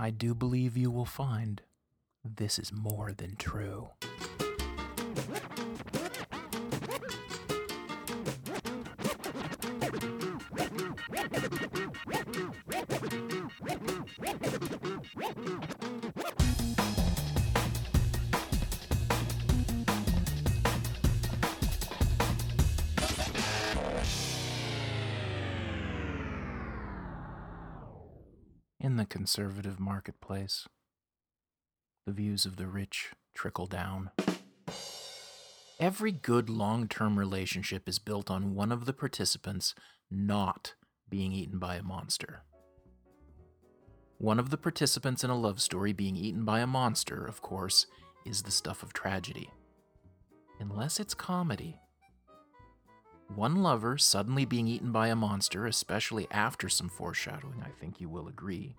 I do believe you will find this is more than true. Conservative marketplace, the views of the rich trickle down. Every good long term relationship is built on one of the participants not being eaten by a monster. One of the participants in a love story being eaten by a monster, of course, is the stuff of tragedy. Unless it's comedy. One lover suddenly being eaten by a monster, especially after some foreshadowing, I think you will agree,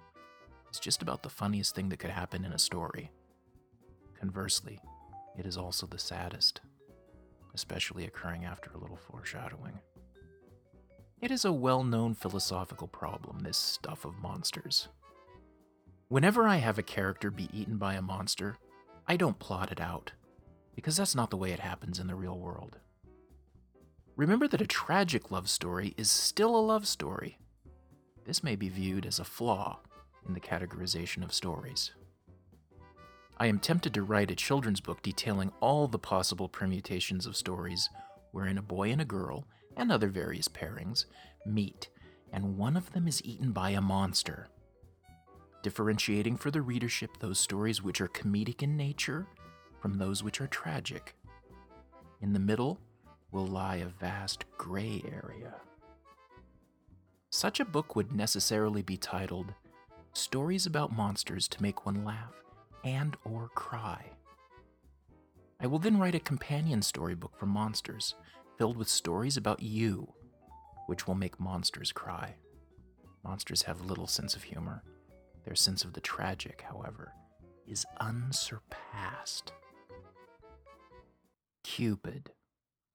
is just about the funniest thing that could happen in a story. Conversely, it is also the saddest, especially occurring after a little foreshadowing. It is a well known philosophical problem, this stuff of monsters. Whenever I have a character be eaten by a monster, I don't plot it out, because that's not the way it happens in the real world. Remember that a tragic love story is still a love story. This may be viewed as a flaw in the categorization of stories. I am tempted to write a children's book detailing all the possible permutations of stories wherein a boy and a girl and other various pairings meet, and one of them is eaten by a monster. Differentiating for the readership those stories which are comedic in nature from those which are tragic. In the middle will lie a vast gray area. Such a book would necessarily be titled Stories about Monsters to Make One Laugh and or Cry. I will then write a companion storybook for monsters filled with stories about you, which will make monsters cry. Monsters have little sense of humor. Their sense of the tragic, however, is unsurpassed. Cupid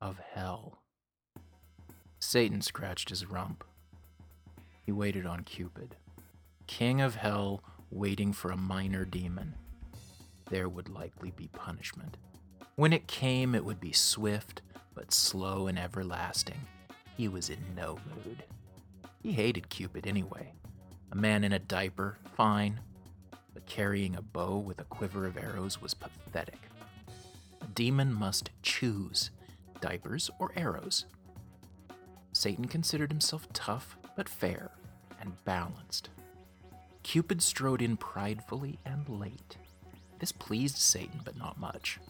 of Hell. Satan scratched his rump. He waited on Cupid, king of hell, waiting for a minor demon. There would likely be punishment. When it came, it would be swift, but slow and everlasting. He was in no mood. He hated Cupid anyway. A man in a diaper, fine, but carrying a bow with a quiver of arrows was pathetic. A demon must choose diapers or arrows. Satan considered himself tough but fair and balanced. Cupid strode in pridefully and late. This pleased Satan, but not much.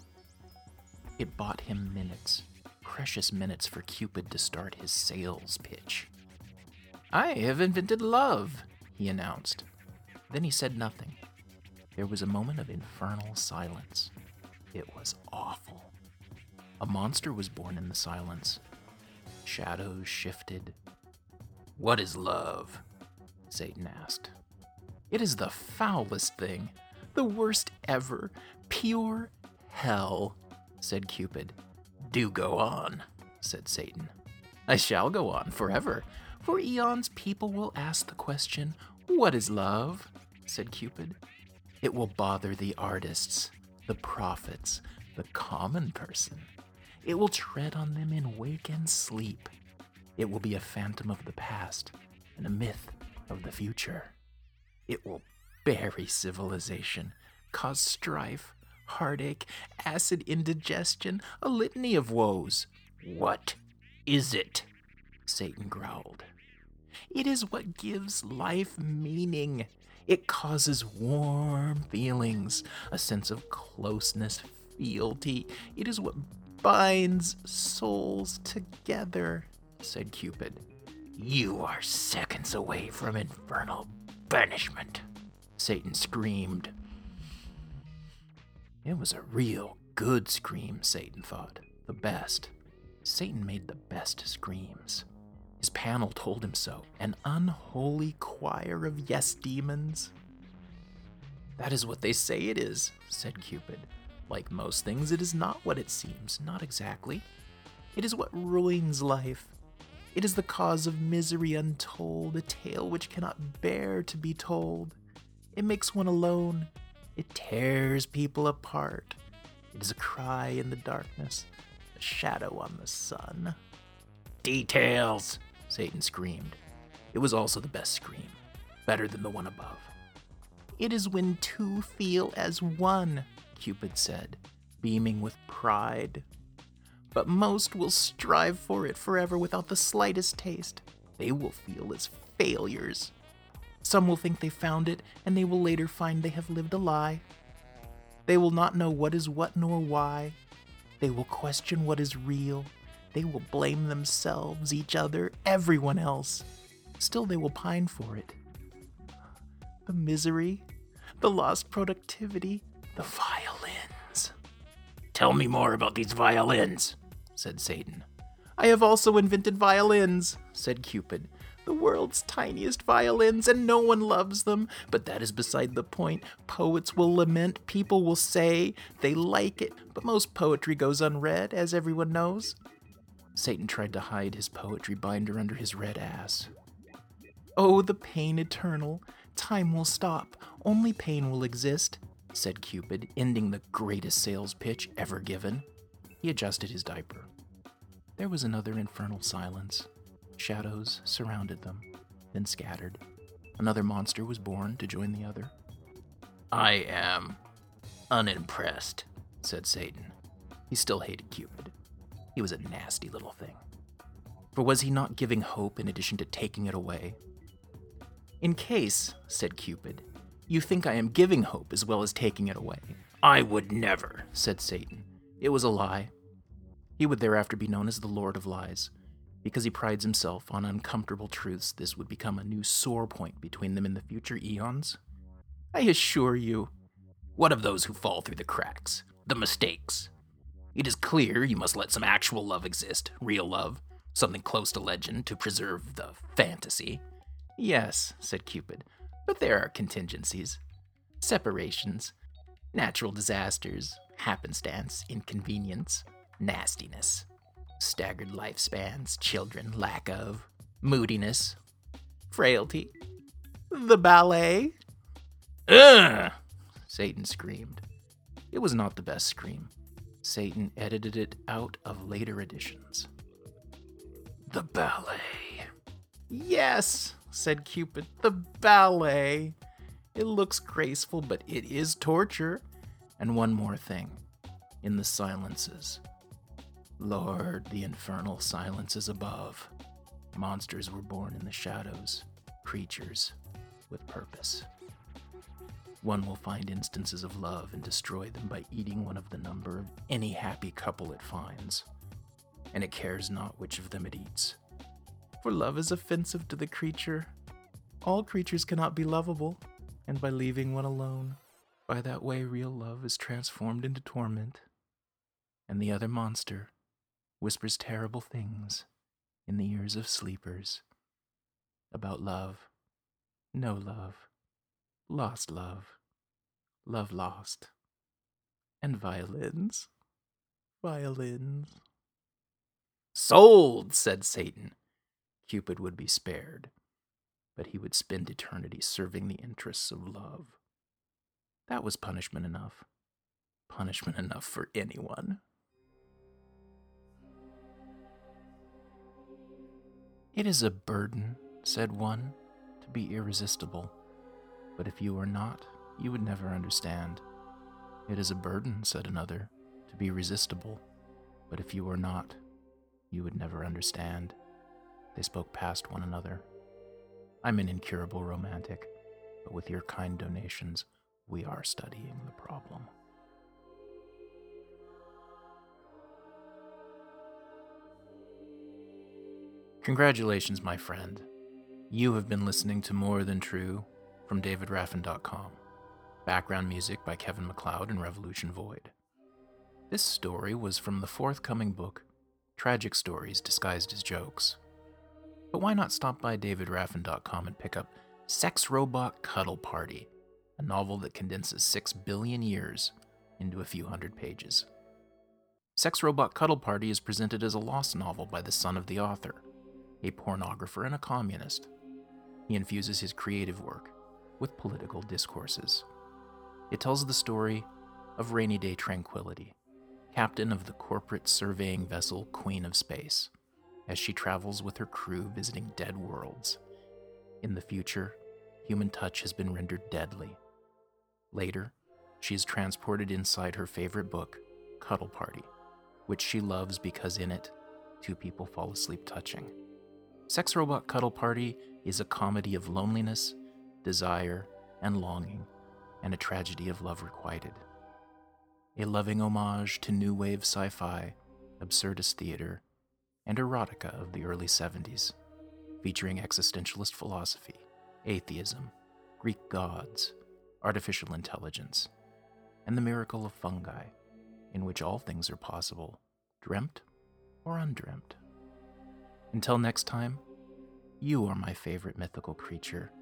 It bought him minutes, precious minutes for Cupid to start his sales pitch. I have invented love, he announced. Then he said nothing. There was a moment of infernal silence. It was awful. A monster was born in the silence. Shadows shifted. What is love? Satan asked. It is the foulest thing, the worst ever, pure hell, said Cupid. Do go on, said Satan. I shall go on forever. For eons, people will ask the question, What is love? said Cupid. It will bother the artists, the prophets, the common person. It will tread on them in wake and sleep. It will be a phantom of the past and a myth of the future. It will bury civilization, cause strife, heartache, acid indigestion, a litany of woes. What is it? Satan growled. It is what gives life meaning. It causes warm feelings, a sense of closeness, fealty. It is what binds souls together, said Cupid. You are seconds away from infernal banishment, Satan screamed. It was a real good scream, Satan thought. The best. Satan made the best screams. His panel told him so. An unholy choir of yes demons. That is what they say it is, said Cupid. Like most things, it is not what it seems, not exactly. It is what ruins life. It is the cause of misery untold, a tale which cannot bear to be told. It makes one alone. It tears people apart. It is a cry in the darkness, a shadow on the sun. Details, Satan screamed. It was also the best scream, better than the one above. It is when two feel as one, Cupid said, beaming with pride. But most will strive for it forever without the slightest taste. They will feel as failures. Some will think they found it, and they will later find they have lived a lie. They will not know what is what nor why. They will question what is real. They will blame themselves, each other, everyone else. Still, they will pine for it. The misery, the lost productivity, the violins. Tell me more about these violins, said Satan. I have also invented violins, said Cupid the world's tiniest violins, and no one loves them. But that is beside the point. Poets will lament, people will say they like it, but most poetry goes unread, as everyone knows. Satan tried to hide his poetry binder under his red ass. Oh, the pain eternal! Time will stop. Only pain will exist, said Cupid, ending the greatest sales pitch ever given. He adjusted his diaper. There was another infernal silence. Shadows surrounded them, then scattered. Another monster was born to join the other. I am unimpressed, said Satan. He still hated Cupid. He was a nasty little thing. For was he not giving hope in addition to taking it away? In case, said Cupid, you think I am giving hope as well as taking it away. I would never, said Satan. It was a lie. He would thereafter be known as the Lord of Lies, because he prides himself on uncomfortable truths, this would become a new sore point between them in the future eons. I assure you. What of those who fall through the cracks? The mistakes? It is clear you must let some actual love exist, real love, something close to legend to preserve the fantasy. Yes, said Cupid, but there are contingencies, separations, natural disasters, happenstance, inconvenience, nastiness staggered lifespans, children, lack of, moodiness, frailty, the ballet. Ugh! Satan screamed. It was not the best scream. Satan edited it out of later editions. The ballet. Yes, said Cupid, the ballet. It looks graceful, but it is torture. And one more thing in the silences, Lord, the infernal silences above. Monsters were born in the shadows, creatures with purpose. One will find instances of love and destroy them by eating one of the number of any happy couple it finds, and it cares not which of them it eats. For love is offensive to the creature. All creatures cannot be lovable, and by leaving one alone, by that way real love is transformed into torment, and the other monster whispers terrible things in the ears of sleepers about love, no love, lost love, love lost, and violins, violins. Sold, said Satan. Cupid would be spared, but he would spend eternity serving the interests of love. That was punishment enough. Punishment enough for anyone. It is a burden, said one, to be irresistible. But if you were not, you would never understand. It is a burden, said another, to be resistible. But if you were not, you would never understand. They spoke past one another. I'm an incurable romantic, but with your kind donations, we are studying the problem. Congratulations, my friend. You have been listening to More Than True from DavidRaffin.com. Background music by Kevin MacLeod and Revolution Void. This story was from the forthcoming book, Tragic Stories Disguised as Jokes. But why not stop by DavidRaffin.com and pick up Sex Robot Cuddle Party, a novel that condenses six billion years into a few hundred pages. Sex Robot Cuddle Party is presented as a lost novel by the son of the author a pornographer, and a communist. He infuses his creative work, with political discourses. It tells the story of Rainy Day Tranquility, captain of the corporate surveying vessel Queen of Space, as she travels with her crew visiting dead worlds. In the future, human touch has been rendered deadly. Later, she is transported inside her favorite book, Cuddle Party, which she loves because in it, two people fall asleep touching. Sex Robot Cuddle Party is a comedy of loneliness, desire, and longing, and a tragedy of love requited. A loving homage to new wave sci fi, absurdist theater, and erotica of the early 70s, featuring existentialist philosophy, atheism, Greek gods, artificial intelligence, and the miracle of fungi, in which all things are possible, dreamt or undreamt. Until next time, you are my favorite mythical creature